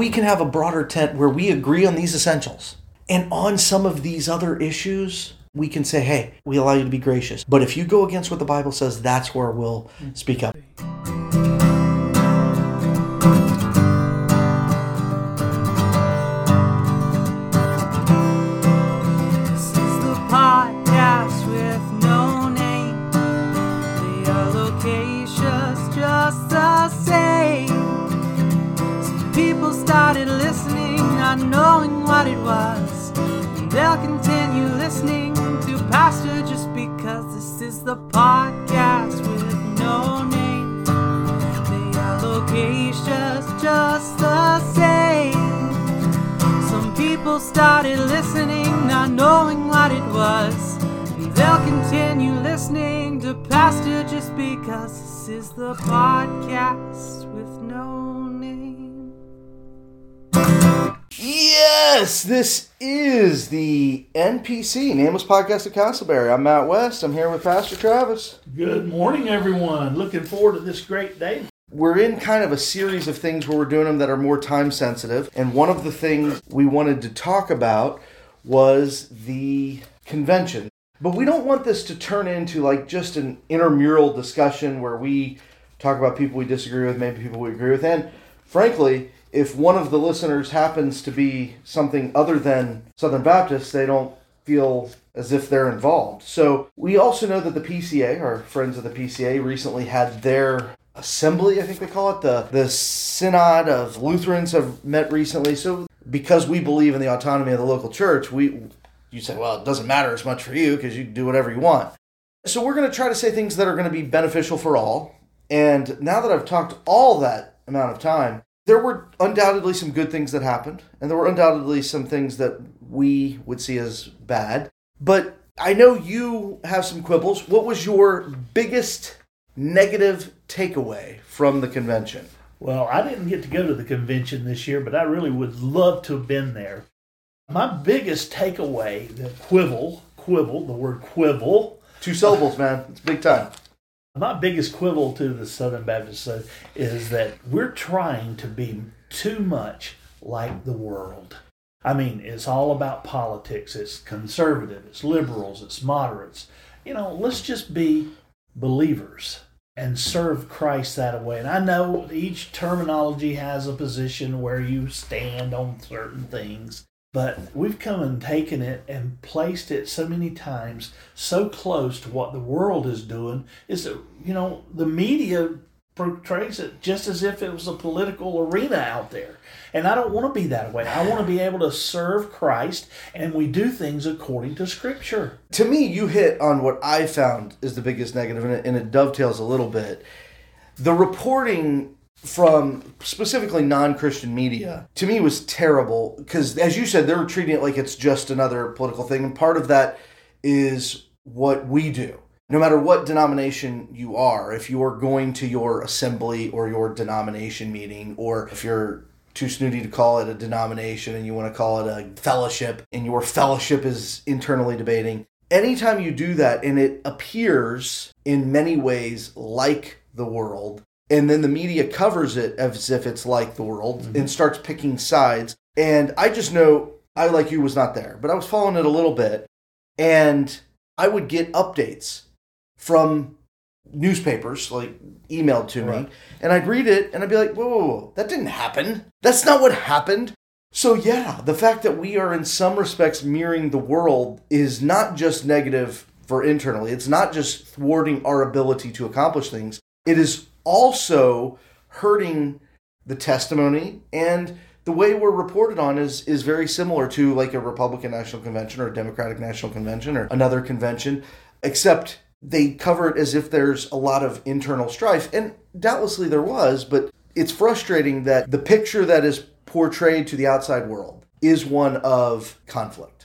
we can have a broader tent where we agree on these essentials. And on some of these other issues, we can say, hey, we allow you to be gracious. But if you go against what the Bible says, that's where we'll speak up. Yes, this is the NPC, Nameless Podcast of Castleberry. I'm Matt West. I'm here with Pastor Travis. Good morning, everyone. Looking forward to this great day. We're in kind of a series of things where we're doing them that are more time sensitive. And one of the things we wanted to talk about was the convention. But we don't want this to turn into like just an intramural discussion where we talk about people we disagree with, maybe people we agree with. And frankly, if one of the listeners happens to be something other than Southern Baptist, they don't feel as if they're involved. So we also know that the PCA, our friends of the PCA, recently had their assembly, I think they call it, the the Synod of Lutherans have met recently. So because we believe in the autonomy of the local church, we you say, well, it doesn't matter as much for you because you can do whatever you want. So we're going to try to say things that are going to be beneficial for all. And now that I've talked all that amount of time, there were undoubtedly some good things that happened, and there were undoubtedly some things that we would see as bad. But I know you have some quibbles. What was your biggest negative takeaway from the convention? Well, I didn't get to go to the convention this year, but I really would love to have been there. My biggest takeaway, the quibble, quibble, the word quibble, Two syllables, man. It's big time. My biggest quibble to the Southern Baptist is that we're trying to be too much like the world. I mean, it's all about politics. It's conservative, it's liberals, it's moderates. You know, let's just be believers and serve Christ that way. And I know each terminology has a position where you stand on certain things, but we've come and taken it and placed it so many times so close to what the world is doing is that, you know, the media portrays it just as if it was a political arena out there. And I don't want to be that way. I want to be able to serve Christ and we do things according to Scripture. To me, you hit on what I found is the biggest negative, and it, dovetails a little bit. The reporting from specifically non-Christian media to me was terrible because, as you said, they're treating it like it's just another political thing, and part of that is what we do. No matter what denomination you are, if you're going to your assembly or your denomination meeting, or if you're too snooty to call it a denomination and you want to call it a fellowship, and your fellowship is internally debating, anytime you do that and it appears in many ways like the world, and then the media covers it as if it's like the world mm-hmm. and starts picking sides. And I just know I, like you, was not there, but I was following it a little bit, and I would get updates from newspapers, like emailed to me, and I'd read it and I'd be like, whoa, whoa, whoa, that didn't happen. That's not what happened. So, yeah, the fact that we are in some respects mirroring the world is not just negative for internally, it's not just thwarting our ability to accomplish things, it is also hurting the testimony and the way we're reported on is is very similar to like a Republican National Convention or a Democratic National Convention or another convention, except they cover it as if there's a lot of internal strife, and doubtlessly there was, but it's frustrating that the picture that is portrayed to the outside world is one of conflict.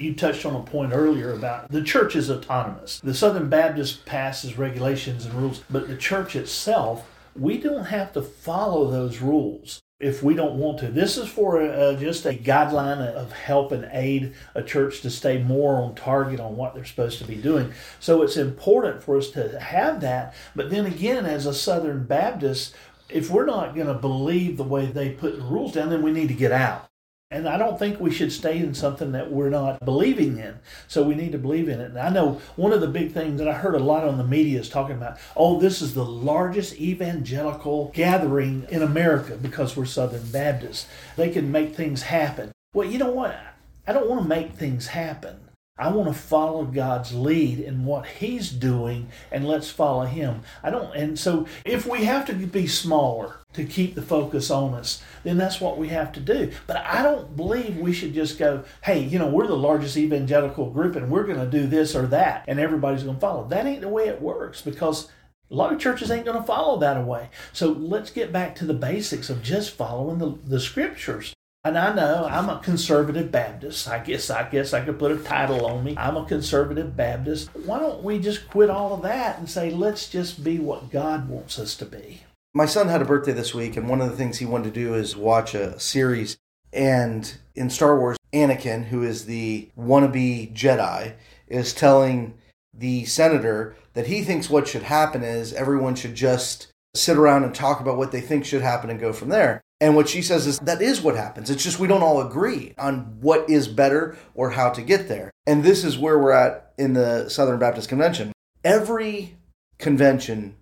You touched on a point earlier about the church is autonomous. The Southern Baptist passes regulations and rules, but the church itself, we don't have to follow those rules if we don't want to. This is for uh, just a guideline of help and aid a church to stay more on target on what they're supposed to be doing. So it's important for us to have that. But then again, as a Southern Baptist, if we're not going to believe the way they put the rules down, then we need to get out. And I don't think we should stay in something that we're not believing in. So we need to believe in it. And I know one of the big things that I heard a lot on the media is talking about, oh, this is the largest evangelical gathering in America because we're Southern Baptists. They can make things happen. Well, you know what? I don't want to make things happen. I want to follow God's lead in what He's doing and let's follow Him. I don't, and so if we have to be smaller to keep the focus on us, then that's what we have to do. But I don't believe we should just go, hey, you know, we're the largest evangelical group and we're going to do this or that and everybody's going to follow. That ain't the way it works because a lot of churches ain't going to follow that way. So let's get back to the basics of just following the, the scriptures. And I know I'm a conservative Baptist. I guess I guess I could put a title on me. I'm a conservative Baptist. Why don't we just quit all of that and say let's just be what God wants us to be? My son had a birthday this week, and one of the things he wanted to do is watch a series. And in Star Wars, Anakin, who is the wannabe Jedi, is telling the senator that he thinks what should happen is everyone should just sit around and talk about what they think should happen and go from there. And what she says is that is what happens. It's just we don't all agree on what is better or how to get there. And this is where we're at in the Southern Baptist Convention. Every convention,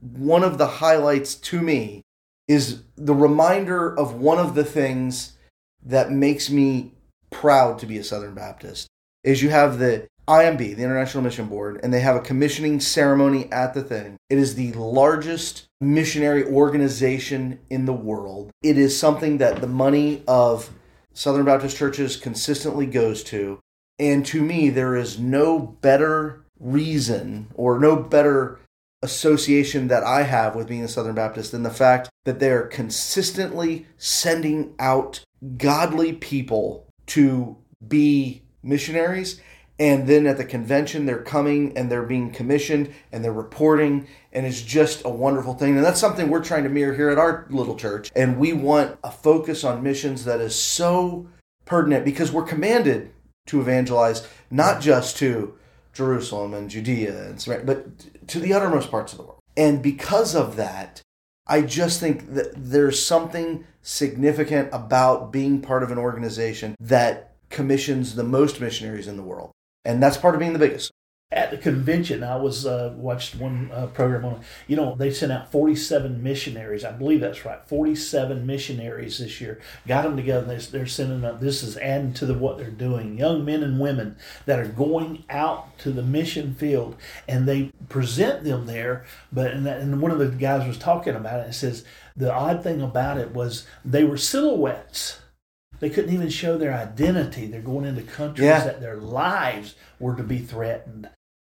one of the highlights to me is the reminder of one of the things that makes me proud to be a Southern Baptist. Is you have the IMB, the International Mission Board, and they have a commissioning ceremony at the thing. It is the largest missionary organization in the world. It is something that the money of Southern Baptist churches consistently goes to. And to me, there is no better reason or no better association that I have with being a Southern Baptist than the fact that they're consistently sending out godly people to be missionaries and then at the convention they're coming and they're being commissioned and they're reporting and it's just a wonderful thing. And that's something we're trying to mirror here at our little church. And we want a focus on missions that is so pertinent because we're commanded to evangelize not just to Jerusalem and Judea and Samaria but to the uttermost parts of the world. And because of that I just think that there's something significant about being part of an organization that commissions the most missionaries in the world and that's part of being the biggest. At the convention, I was uh, watched one uh, program on. You know, they sent out forty-seven missionaries. I believe that's right. Forty-seven missionaries this year. Got them together. They're, they're sending up. This is adding to the, what they're doing. Young men and women that are going out to the mission field, and they present them there. But and, that, and one of the guys was talking about it. And says the odd thing about it was they were silhouettes they couldn't even show their identity. They're going into countries yeah. that their lives were to be threatened.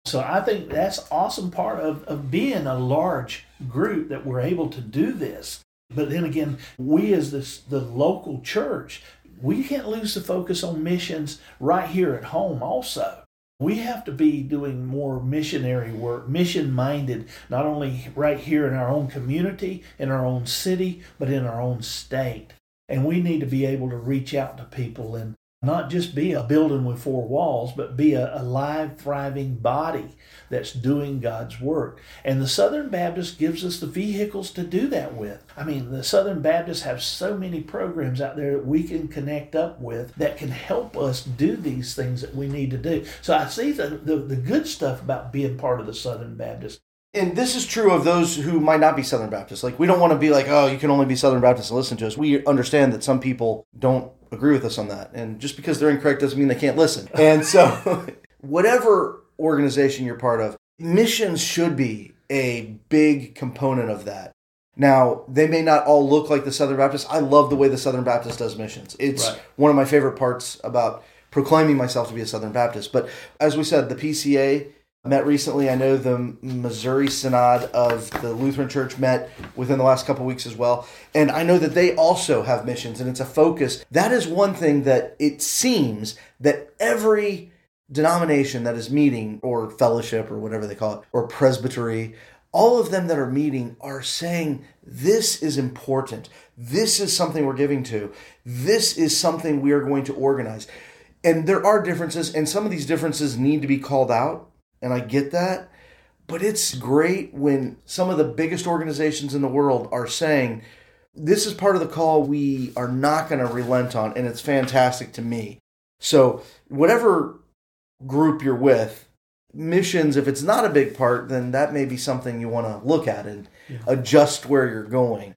So I think that's awesome part of, of being a large group that we're able to do this. But then again, we as this, the local church, we can't lose the focus on missions right here at home also. We have to be doing more missionary work, mission minded, not only right here in our own community, in our own city, but in our own state. And we need to be able to reach out to people and not just be a building with four walls, but be a, a live, thriving body that's doing God's work. And the Southern Baptist gives us the vehicles to do that with. I mean, the Southern Baptists have so many programs out there that we can connect up with that can help us do these things that we need to do. So I see the, the, the good stuff about being part of the Southern Baptist and this is true of those who might not be Southern Baptists. Like, we don't want to be like, oh, you can only be Southern Baptist and listen to us. We understand that some people don't agree with us on that. And just because they're incorrect doesn't mean they can't listen. And so, whatever organization you're part of, missions should be a big component of that. Now, they may not all look like the Southern Baptist. I love the way the Southern Baptist does missions. It's right. one of my favorite parts about proclaiming myself to be a Southern Baptist. But as we said, the PCA met recently. I know the Missouri Synod of the Lutheran Church met within the last couple weeks as well. And I know that they also have missions and it's a focus. That is one thing that it seems that every denomination that is meeting or fellowship or whatever they call it or presbytery all of them that are meeting are saying this is important this is something we're giving to this is something we are going to organize and there are differences and some of these differences need to be called out and I get that. But it's great when some of the biggest organizations in the world are saying, this is part of the call we are not going to relent on, and it's fantastic to me. So, whatever group you're with, missions, if it's not a big part, then that may be something you want to look at and Yeah. adjust where you're going.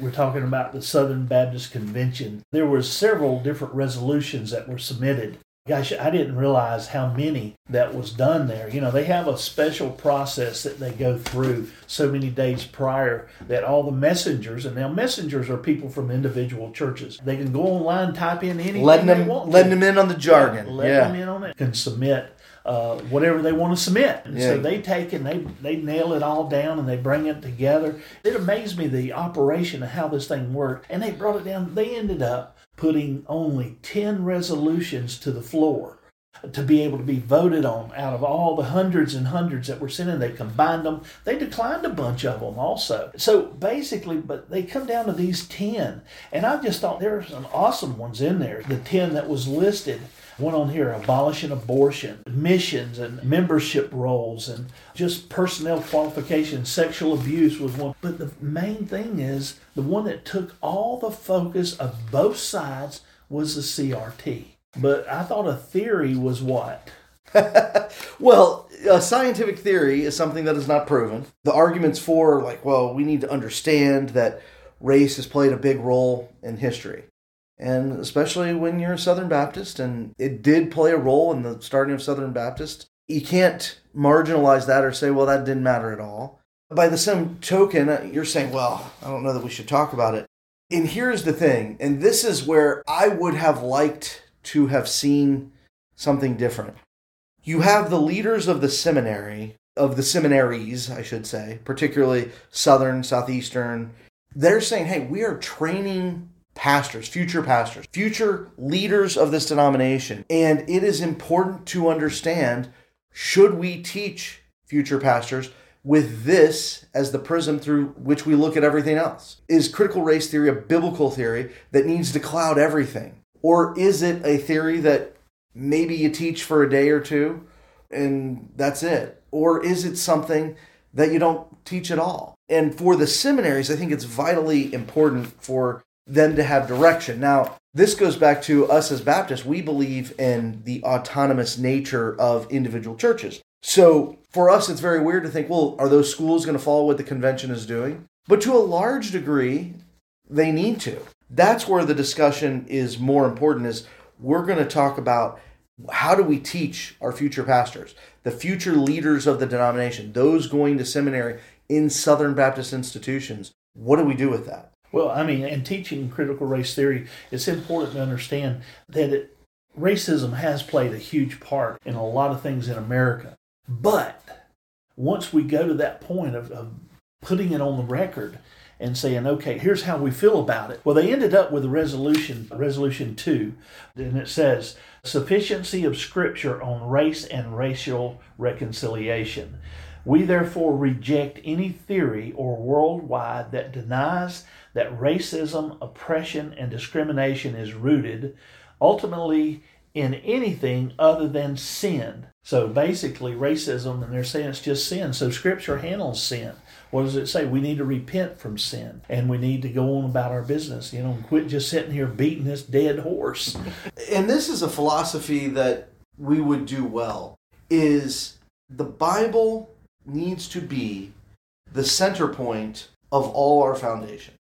We're talking about the Southern Baptist Convention. There were several different resolutions that were submitted. Gosh, I didn't realize how many that was done there. You know, they have a special process that they go through so many days prior that all the messengers, and now messengers are people from individual churches. They can go online, type in anything Letting they them, letting them in on the jargon. Yeah, let Yeah. them in on it. Can submit uh, whatever they want to submit. And so they take and they they nail it all down and they bring it together. It amazed me the operation of how this thing worked. And they brought it down. They ended up putting only ten resolutions to the floor to be able to be voted on out of all the hundreds and hundreds that were sent in. They combined them. They declined a bunch of them also. So basically, but they come down to these 10. And I just thought there are some awesome ones in there. The 10 that was listed. One on here, abolishing abortion, missions and membership roles, and just personnel qualifications. Sexual abuse was one. But the main thing is the one that took all the focus of both sides was the CRT. But I thought a theory was what? Well, a scientific theory is something that is not proven. The arguments for, like, well, we need to understand that race has played a big role in history. And especially when you're a Southern Baptist, and it did play a role in the starting of Southern Baptist, you can't marginalize that or say, well, that didn't matter at all. By the same token, uh, you're saying, well, I don't know that we should talk about it. And here's the thing, and this is where I would have liked to have seen something different you have the leaders of the seminary, of the seminaries, I should say, particularly Southern, Southeastern. They're saying, hey, we are training pastors, future pastors, future leaders of this denomination. And it is important to understand should we teach future pastors with this as the prism through which we look at everything else? Is critical race theory a biblical theory that needs to cloud everything? Or is it a theory that maybe you teach for a day or two and that's it? Or is it something that you don't teach at all? And for the seminaries, I think it's vitally important for them to have direction. Now, this goes back to us as Baptists. We believe in the autonomous nature of individual churches. So for us, it's very weird to think, well, are those schools going to follow what the convention is doing? But to a large degree, they need to. That's where the discussion is more important is we're going to talk about how do we teach our future pastors, the future leaders of the denomination, those going to seminary in Southern Baptist institutions. What do we do with that? Well, I mean, in teaching critical race theory, it's important to understand that it, racism has played a huge part in a lot of things in America. But once we go to that point of, of putting it on the record and saying, okay, here's how we feel about it. Well, they ended up with a resolution, resolution two, and it says sufficiency of scripture on race and racial reconciliation. We therefore reject any theory or worldwide that denies that racism, oppression, and discrimination is rooted ultimately in anything other than sin. So basically, racism, and they're saying it's just sin. So Scripture handles sin. What does it say? We need to repent from sin and we need to go on about our business, you know, and quit just sitting here beating this dead horse. And this is a philosophy that we would do well is the Bible needs to be the center point of all our foundation.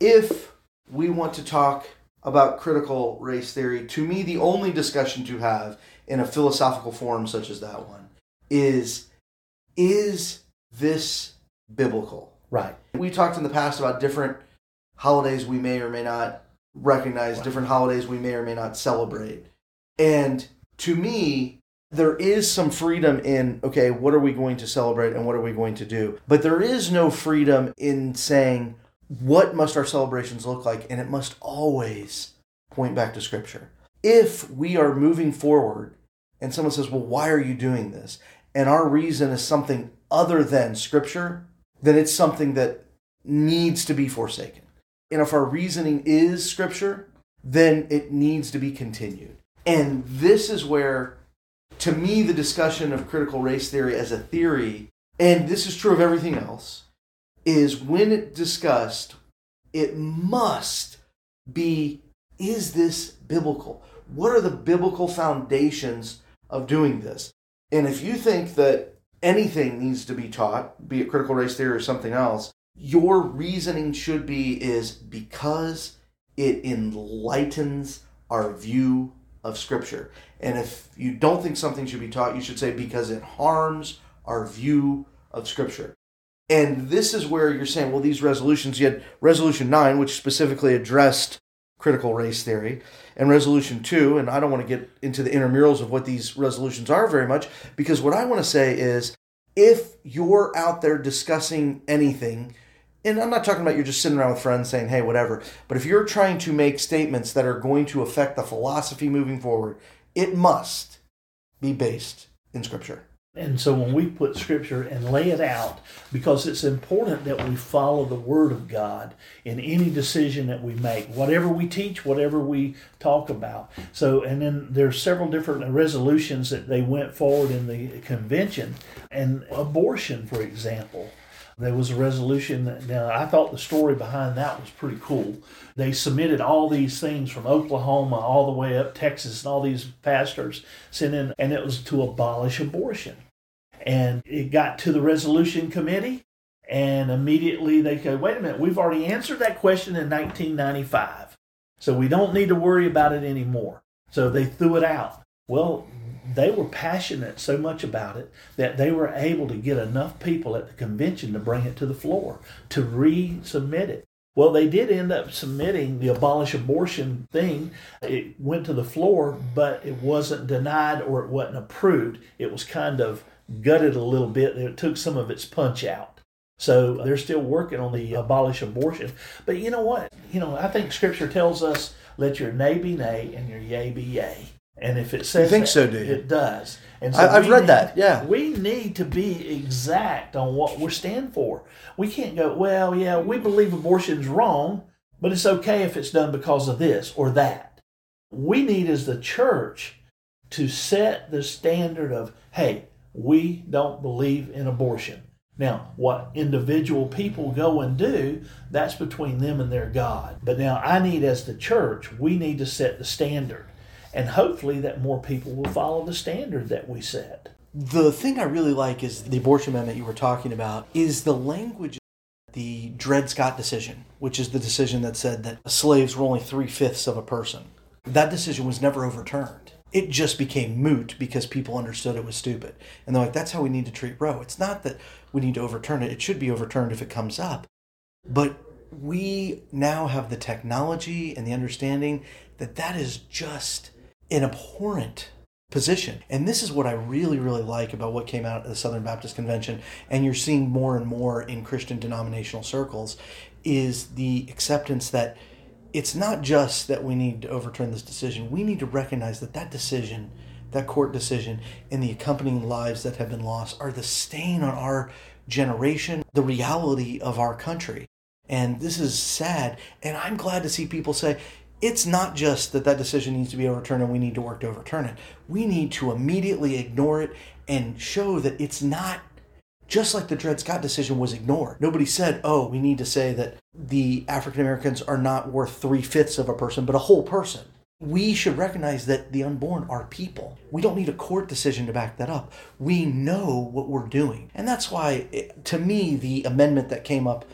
If we want to talk about critical race theory, to me the only discussion to have in a philosophical forum such as that one is is this biblical? Right. We talked in the past about different holidays we may or may not recognize, different holidays we may or may not celebrate. And to me, there is some freedom in, okay, what are we going to celebrate and what are we going to do? But there is no freedom in saying, what must our celebrations look like? And it must always point back to Scripture. If we are moving forward and someone says, well, why are you doing this? And our reason is something other than Scripture, then it's something that needs to be forsaken. And if our reasoning is Scripture, then it needs to be continued. And this is where, to me, the discussion of critical race theory as a theory and this is true of everything else, is when it discussed, it must be is this biblical? What are the biblical foundations of doing this? And if you think that anything needs to be taught, be it critical race theory or something else, your reasoning should be is because it enlightens our view of scripture. And if you don't think something should be taught, you should say because it harms our view of scripture. And this is where you're saying, well, these resolutions, you had resolution 9, which specifically addressed critical race theory, and resolution 2, and I don't want to get into the intramurals of what these resolutions are very much, because what I want to say is if you're out there discussing anything, and I'm not talking about you're just sitting around with friends saying, hey, whatever, but if you're trying to make statements that are going to affect the philosophy moving forward, it must be based in Scripture. And so when we put scripture and lay it out, because it's important that we follow the word of God in any decision that we make, whatever we teach, whatever we talk about. So, and then there's several different resolutions that they went forward in the convention, and abortion, for example. There was a resolution. That, now, I thought the story behind that was pretty cool. They submitted all these things from Oklahoma all the way up Texas, and all these pastors sent in, and it was to abolish abortion. And it got to the resolution committee, and immediately they go, wait a minute, we've already answered that question in 1995. So we don't need to worry about it anymore. So they threw it out. Well, they were passionate so much about it that they were able to get enough people at the convention to bring it to the floor to resubmit it. Well, they did end up submitting the abolish abortion thing. It went to the floor, but it wasn't denied or it wasn't approved. It was kind of gutted a little bit. It took some of its punch out. So they're still working on the abolish abortion. But you know what? You know, I think Scripture tells us, "Let your nay be nay and your yea be yea." And if it says You think that, so, do you? it does. And I- I've read need- that, yeah. we need to be exact on what we stand for. We can't go, well, yeah, we believe abortion's wrong, but it's okay if it's done because of this or that. We need, as the church, to set the standard of, hey, we don't believe in abortion. Now, what individual people go and do, that's between them and their God. But now, I need, as the church, we need to set the standard. And hopefully, that more people will follow the standard that we set. The thing I really like is the abortion amendment you were talking about is the language the Dred Scott decision, which is the decision that said that slaves were only three fifths of a person. That decision was never overturned. It just became moot because people understood it was stupid. And they're like, that's how we need to treat Roe. It's not that we need to overturn it, it should be overturned if it comes up. But we now have the technology and the understanding that that is just an abhorrent position. And this is what I really, really like about what came out of the Southern Baptist Convention, and you're seeing more and more in Christian denominational circles, is the acceptance that it's not just that we need to overturn this decision, we need to recognize that that decision, that court decision, and the accompanying lives that have been lost are the stain on our generation, the reality of our country. And this is sad. And I'm glad to see people say, it's not just that that decision needs to be overturned and we need to work to overturn it. We need to immediately ignore it and show that it's not just like the Dred Scott decision was ignored. Nobody said, oh, we need to say that the African Americans are not worth three fifths of a person, but a whole person. We should recognize that the unborn are people. We don't need a court decision to back that up. We know what we're doing. And that's why, to me, the amendment that came up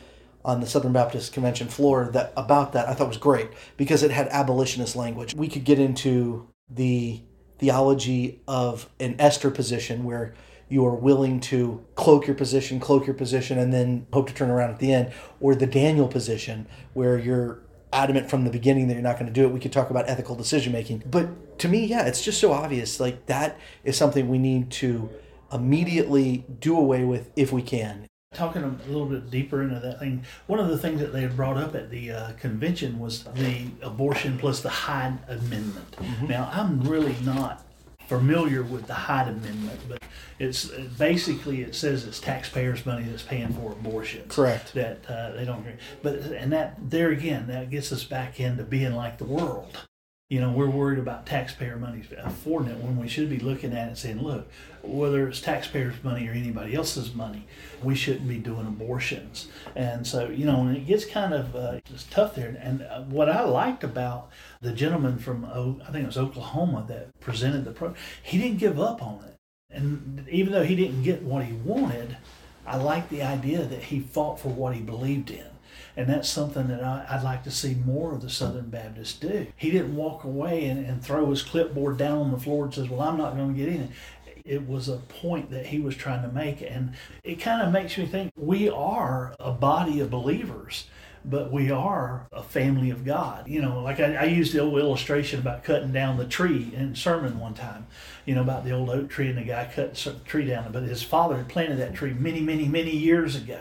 on the Southern Baptist Convention floor that about that I thought was great because it had abolitionist language. We could get into the theology of an Esther position where you are willing to cloak your position, cloak your position, and then hope to turn around at the end, or the Daniel position where you're adamant from the beginning that you're not going to do it. We could talk about ethical decision making. But to me, yeah, it's just so obvious. Like that is something we need to immediately do away with if we can. Talking a little bit deeper into that thing, one of the things that they had brought up at the uh, convention was the abortion plus the Hyde Amendment. Now, I'm really not familiar with the Hyde Amendment, but it's basically it says it's taxpayers' money that's paying for abortions. Correct. That uh, they don't agree, but and that there again that gets us back into being like the world. You know, we're worried about taxpayer money affording it when we should be looking at it and saying, look, whether it's taxpayers' money or anybody else's money, we shouldn't be doing abortions. And so, you know, and it gets kind of uh, it's tough there. And uh, what I liked about the gentleman from, I think it was Oklahoma that presented the program, he didn't give up on it. And even though he didn't get what he wanted, I like the idea that he fought for what he believed in. And that's something that I, I'd like to see more of the Southern Baptists do. He didn't walk away and, and throw his clipboard down on the floor and says, Well, I'm not going to get in. It was a point that he was trying to make. And it kind of makes me think we are a body of believers but we are a family of God. You know, like I, I used the old illustration about cutting down the tree in sermon one time, you know, about the old oak tree and the guy cut the tree down. But his father had planted that tree many, many, many years ago.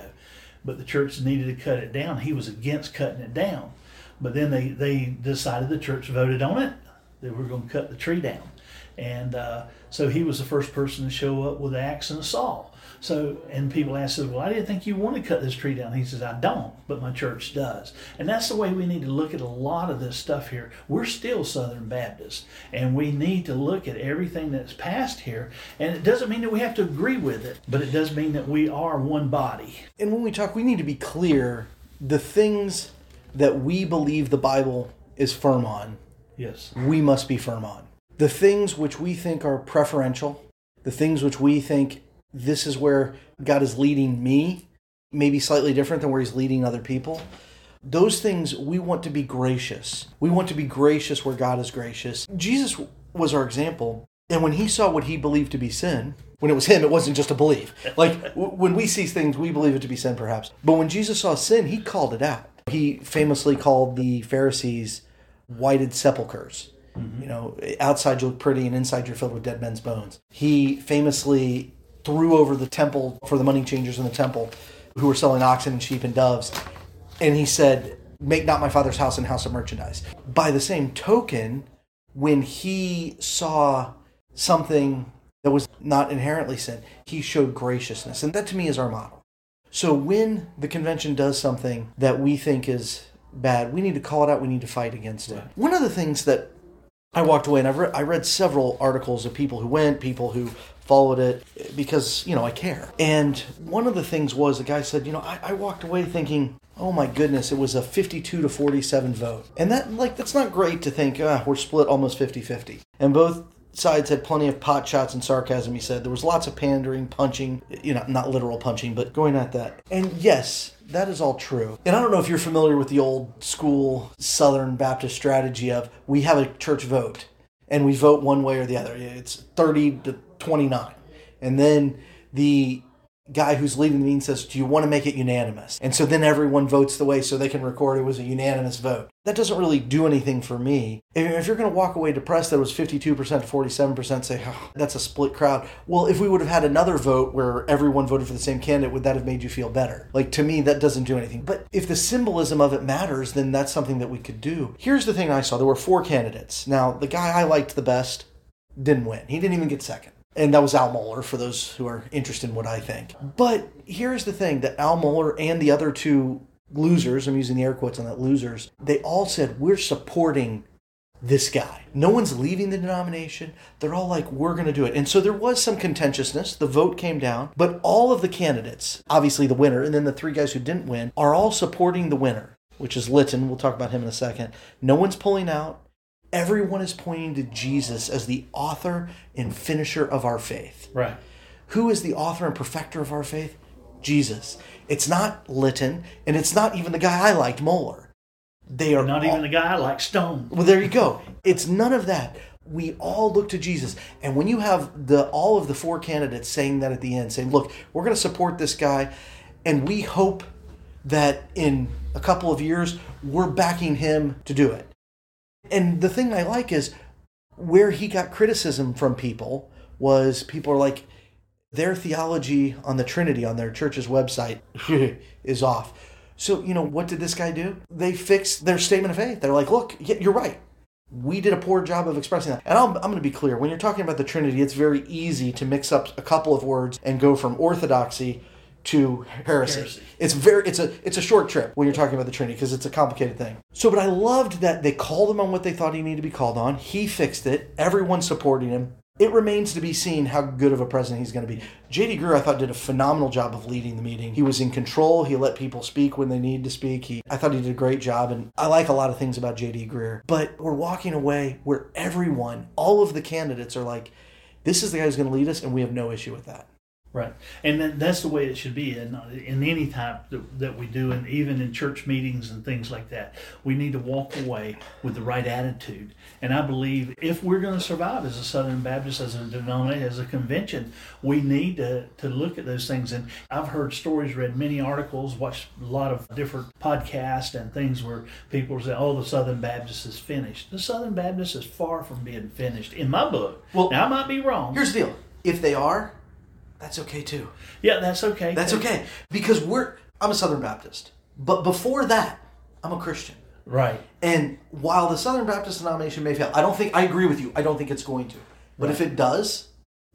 But the church needed to cut it down. He was against cutting it down. But then they, they decided the church voted on it. They were going to cut the tree down. And uh, so he was the first person to show up with an axe and a saw. So, and people ask, us, well, I didn't think you want to cut this tree down. He says, I don't, but my church does. And that's the way we need to look at a lot of this stuff here. We're still Southern Baptists, and we need to look at everything that's passed here. And it doesn't mean that we have to agree with it, but it does mean that we are one body. And when we talk, we need to be clear the things that we believe the Bible is firm on, Yes. we must be firm on. The things which we think are preferential, the things which we think this is where God is leading me, maybe slightly different than where He's leading other people. Those things we want to be gracious. We want to be gracious where God is gracious. Jesus was our example. And when he saw what he believed to be sin, when it was him, it wasn't just a belief. Like when we see things, we believe it to be sin, perhaps. But when Jesus saw sin, he called it out. He famously called the Pharisees whited sepulchres. Mm-hmm. You know, outside you look pretty and inside you're filled with dead men's bones. He famously threw over the temple for the money changers in the temple who were selling oxen and sheep and doves. And he said, Make not my father's house an house of merchandise. By the same token, when he saw something that was not inherently sin, he showed graciousness. And that to me is our model. So when the convention does something that we think is bad, we need to call it out, we need to fight against it. One of the things that I walked away and I've re- I read several articles of people who went, people who followed it because, you know, I care. And one of the things was the guy said, you know, I, I walked away thinking, oh my goodness, it was a 52 to 47 vote. And that, like, that's not great to think, ah, we're split almost 50 50. And both sides had plenty of pot shots and sarcasm, he said. There was lots of pandering, punching, you know, not literal punching, but going at that. And yes, that is all true. And I don't know if you're familiar with the old school Southern Baptist strategy of we have a church vote and we vote one way or the other. It's 30 to 29. And then the guy who's leading the meeting says, Do you want to make it unanimous? And so then everyone votes the way so they can record it was a unanimous vote. That doesn't really do anything for me. If you're going to walk away depressed that it was 52% to 47%, say, oh, that's a split crowd. Well, if we would have had another vote where everyone voted for the same candidate, would that have made you feel better? Like, to me, that doesn't do anything. But if the symbolism of it matters, then that's something that we could do. Here's the thing I saw there were four candidates. Now, the guy I liked the best didn't win, he didn't even get second and that was Al Mohler for those who are interested in what I think. But here's the thing that Al Mohler and the other two losers, I'm using the air quotes on that losers, they all said, We're supporting this guy. No one's leaving the denomination. They're all like, We're going to do it. And so there was some contentiousness. The vote came down, but all of the candidates, obviously the winner, and then the three guys who didn't win, are all supporting the winner, which is Litton. We'll talk about him in a second. No one's pulling out. Everyone is pointing to Jesus as the author and finisher of our faith. Right. Who is the author and perfecter of our faith? Jesus. It's not Litton, and it's not even the guy I liked, Mohler. They are Not all- even the guy like Stone. well, there you go. It's none of that. We all look to Jesus. And when you have the all of the four candidates saying that at the end, saying, "Look, we're going to support this guy and we hope that in a couple of years we're backing him to do it." And the thing I like is where he got criticism from people was people are like their theology on the Trinity on their church's website is off. So, you know, what did this guy do? They fixed their statement of faith. They're like, look, yeah, you're right. We did a poor job of expressing that. And I'm, I'm going to be clear. When you're talking about the Trinity, it's very easy to mix up a couple of words and go from orthodoxy to heresy. Heresy. It's very it's a it's a short trip when you're talking about the Trinity because it's a complicated thing. So, but I loved that they called him on what they thought he needed to be called on. He fixed it. Everyone supporting him. It remains to be seen how good of a president he's going to be. JD Greear, I thought, did a phenomenal job of leading the meeting. He was in control. He let people speak when they needed to speak. He, I thought he did a great job, and I like a lot of things about JD Greear. But we're walking away where everyone, all of the candidates, are like, "This is the guy who's going to lead us," and we have no issue with that. Right, and that, that's the way it should be in, in any type that, that we do, and even in church meetings and things like that. We need to walk away with the right attitude. And I believe if we're going to survive as a Southern Baptist, as a denomination, as a convention, we need to, to look at those things. And I've heard stories, read many articles, watched a lot of different podcasts and things where people say, oh, the Southern Baptist is finished. The Southern Baptist is far from being finished in my book. Well, now, I might be wrong. Here's the deal: if they are, that's okay too. Yeah, that's okay. That's okay because we're. I'm a Southern Baptist, but before that, I'm a Christian. Right. And while the Southern Baptist denomination may fail, I don't think I agree with you. I don't think it's going to. But if it does,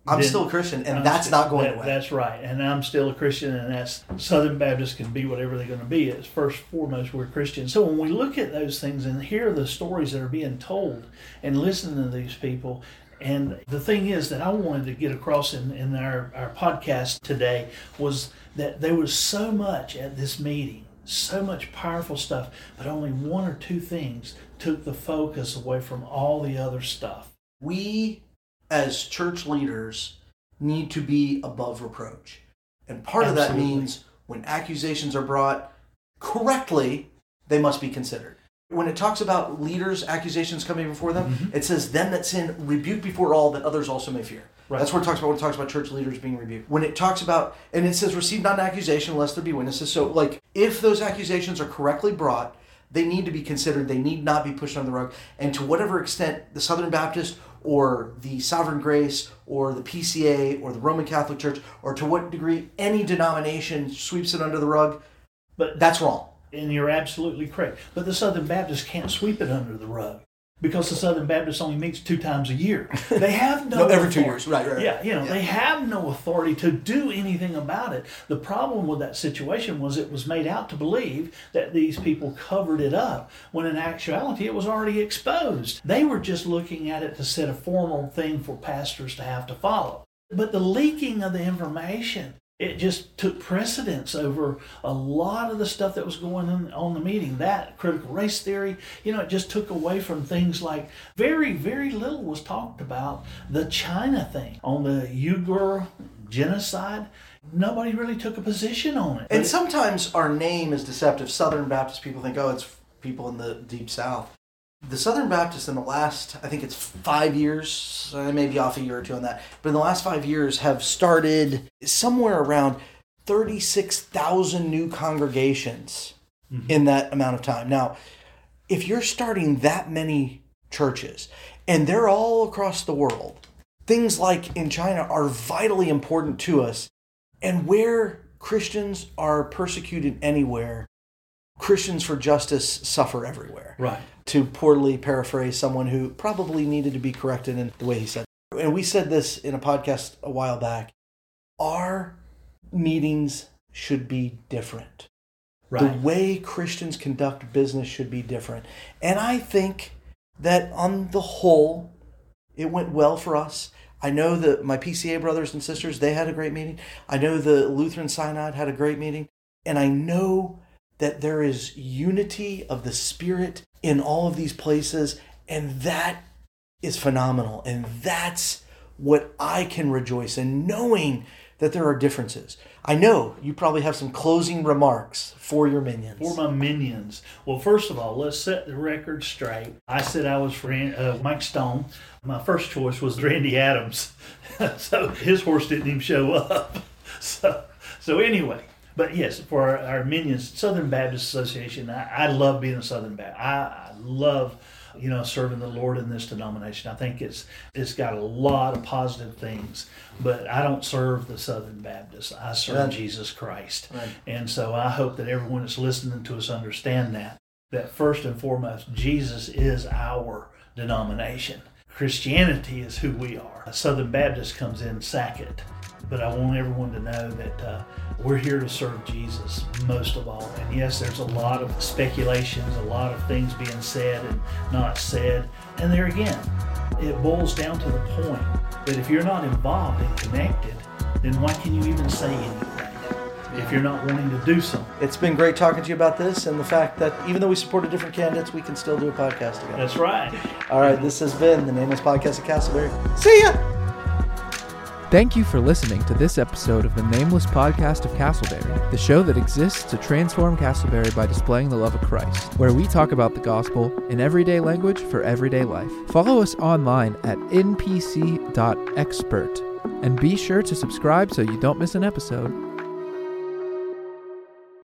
I'm Then- still a Christian, and I'm that's st- not going that- away. That's right, and I'm still a Christian, and that's Southern Baptists can be whatever they're going to be. It's first foremost we're Christians. So when we look at those things and hear the stories that are being told and listen to these people, and the thing is that I wanted to get across in, in our, our podcast today was that there was so much at this meeting, so much powerful stuff, but only one or two things took the focus away from all the other stuff. we, as church leaders, need to be above reproach. And part of that means when accusations are brought correctly, they must be considered. When it talks about leaders, accusations coming before them, Mm-hmm. it says, Them that sin, rebuke before all, that others also may fear. Right. That's what it talks about when it talks about church leaders being rebuked. When it talks about, and it says, Receive not an accusation lest there be witnesses. So, like, if those accusations are correctly brought, they need to be considered. They need not be pushed under the rug. And to whatever extent the Southern Baptist or the Sovereign Grace or the PCA or the Roman Catholic Church or to what degree any denomination sweeps it under the rug, But that's wrong. And you're absolutely correct. But the Southern Baptists can't sweep it under the rug because the Southern Baptist only meets two times a year. They have no, No, every two years. Right, right, right. Yeah, you know, Yeah. they have no authority to do anything about it. The problem with that situation was it was made out to believe that these people covered it up when in actuality it was already exposed. They were just looking at it to set a formal thing for pastors to have to follow. But the leaking of the information it just took precedence over a lot of the stuff that was going on on the meeting. That critical race theory, you know, it just took away from things like very, very little was talked about the China thing on the Uyghur genocide. Nobody really took a position on it. And sometimes our name is deceptive. Southern Baptist people think, oh, it's people in the deep south. The Southern Baptists in the last, I think it's five years, I may be off a year or two on that, but in the last five years have started somewhere around 36,000 new congregations mm-hmm. in that amount of time. Now, if you're starting that many churches and they're all across the world, things like in China are vitally important to us. And where Christians are persecuted anywhere, Christians for justice suffer everywhere. right. To poorly paraphrase someone who probably needed to be corrected in the way he said. And we said this in a podcast a while back. Our meetings should be different. Right. The way Christians conduct business should be different. And I think that on the whole, it went well for us. I know that my PCA brothers and sisters, they had a great meeting. I know the Lutheran Synod had a great meeting. And I know that there is unity of the Spirit in all of these places. And that is phenomenal. And that's what I can rejoice in, knowing that there are differences. I know you probably have some closing remarks for your minions. For my minions. Well, first of all, let's set the record straight. I said I was for uh, Mike Stone. My first choice was Randy Adams. so his horse didn't even show up. So, so anyway, but yes, for our, our minions, Southern Baptist Association, I, I love being a Southern Baptist. I, I love you know serving the Lord in this denomination. I think it's it's got a lot of positive things, but I don't serve the Southern Baptists. I serve Right. Jesus Christ, Right. and so I hope that everyone that's listening to us understand that that first and foremost, Jesus is our denomination. Christianity is who we are. a Southern Baptist comes in second. But I want everyone to know that uh, we're here to serve Jesus most of all. And yes, there's a lot of speculations, a lot of things being said and not said. And there again, it boils down to the point that if you're not involved and connected, then why can you even say anything if you're not wanting to do something? It's been great talking to you about this and the fact that even though we supported different candidates, we can still do a podcast together. That's right. All right, this has been the Nameless Podcast at Castleberry. See ya! Thank you for listening to this episode of the Nameless Podcast of Castleberry, the show that exists to transform Castleberry by displaying the love of Christ, where we talk about the gospel in everyday language for everyday life. Follow us online at npc.expert and be sure to subscribe so you don't miss an episode.